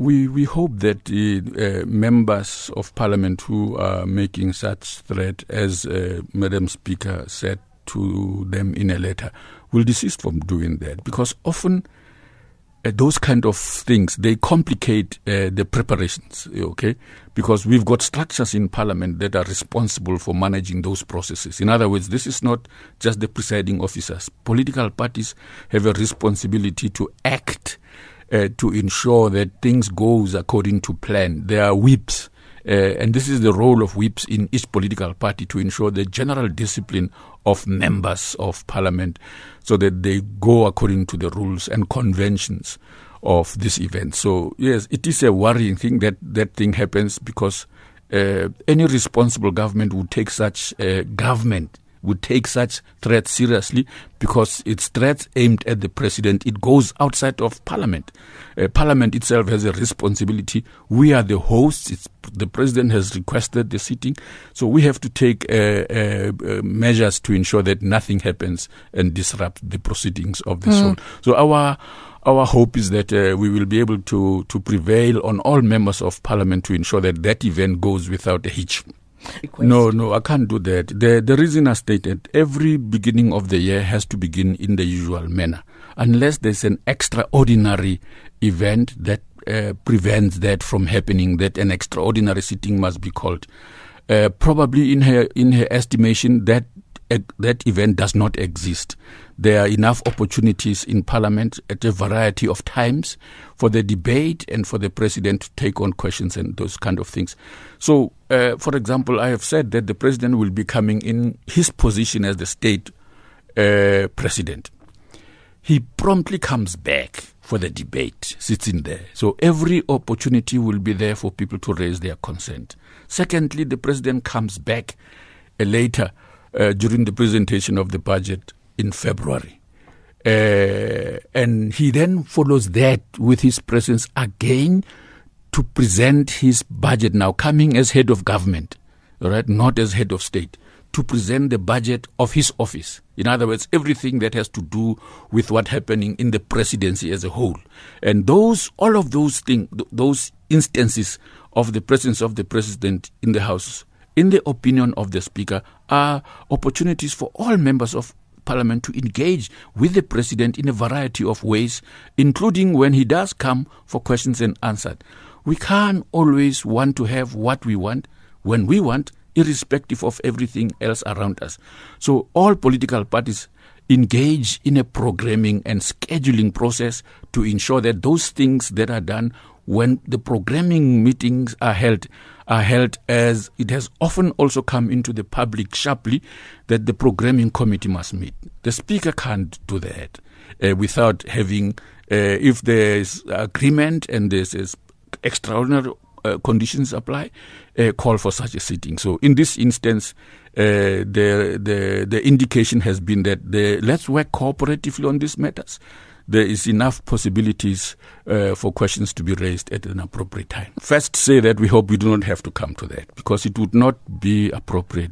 we we hope that the uh, members of parliament who are making such threat, as uh, Madam Speaker said to them in a letter, will desist from doing that because often uh, those kind of things they complicate uh, the preparations okay? Because we've got structures in parliament that are responsible for managing those processes. In other words this is not just the presiding officers. Political parties have a responsibility to act uh, to ensure that things goes according to plan there are whips uh, and this is the role of whips in each political party to ensure the general discipline of members of parliament so that they go according to the rules and conventions of this event. So, yes, it is a worrying thing that that thing happens because uh, any responsible government would take such uh, government would take such threats seriously because it's threats aimed at the president. It goes outside of parliament. Uh, parliament itself has a responsibility. We are the hosts. It's, the president has requested the sitting. So we have to take uh, uh, uh measures to ensure that nothing happens and disrupt the proceedings of the mm. So our our hope is that uh, we will be able to to prevail on all members of parliament to ensure that that event goes without a hitch. Request. No, no, I can't do that. The, the reason I stated every beginning of the year has to begin in the usual manner, unless there's an extraordinary event that uh, prevents that from happening. That an extraordinary sitting must be called. Uh, probably in her in her estimation, that that event does not exist. There are enough opportunities in Parliament at a variety of times for the debate and for the President to take on questions and those kind of things. So, uh, for example, I have said that the President will be coming in his position as the state uh, President. He promptly comes back for the debate, sits in there. So every opportunity will be there for people to raise their consent. Secondly, the President comes back uh, later uh, during the presentation of the budget in February. Uh, and he then follows that with his presence again to present his budget now, coming as head of government, right, not as head of state, to present the budget of his office. In other words, everything that has to do with what happening in the presidency as a whole. And those, all of those things, those instances of the presence of the president in the House, in the opinion of the Speaker, are opportunities for all members of Parliament to engage with the President in a variety of ways, including when he does come for questions and answers. We can't always want to have what we want when we want, irrespective of everything else around us. So, all political parties engage in a programming and scheduling process to ensure that those things that are done when the programming meetings are held are held as it has often also come into the public sharply that the programming committee must meet. The speaker can't do that uh, without having, uh, if there is agreement and there's extraordinary uh, conditions apply, uh, call for such a sitting. So in this instance, uh, the the the indication has been that the, let's work cooperatively on these matters there is enough possibilities uh, for questions to be raised at an appropriate time. First, say that we hope we do not have to come to that because it would not be appropriate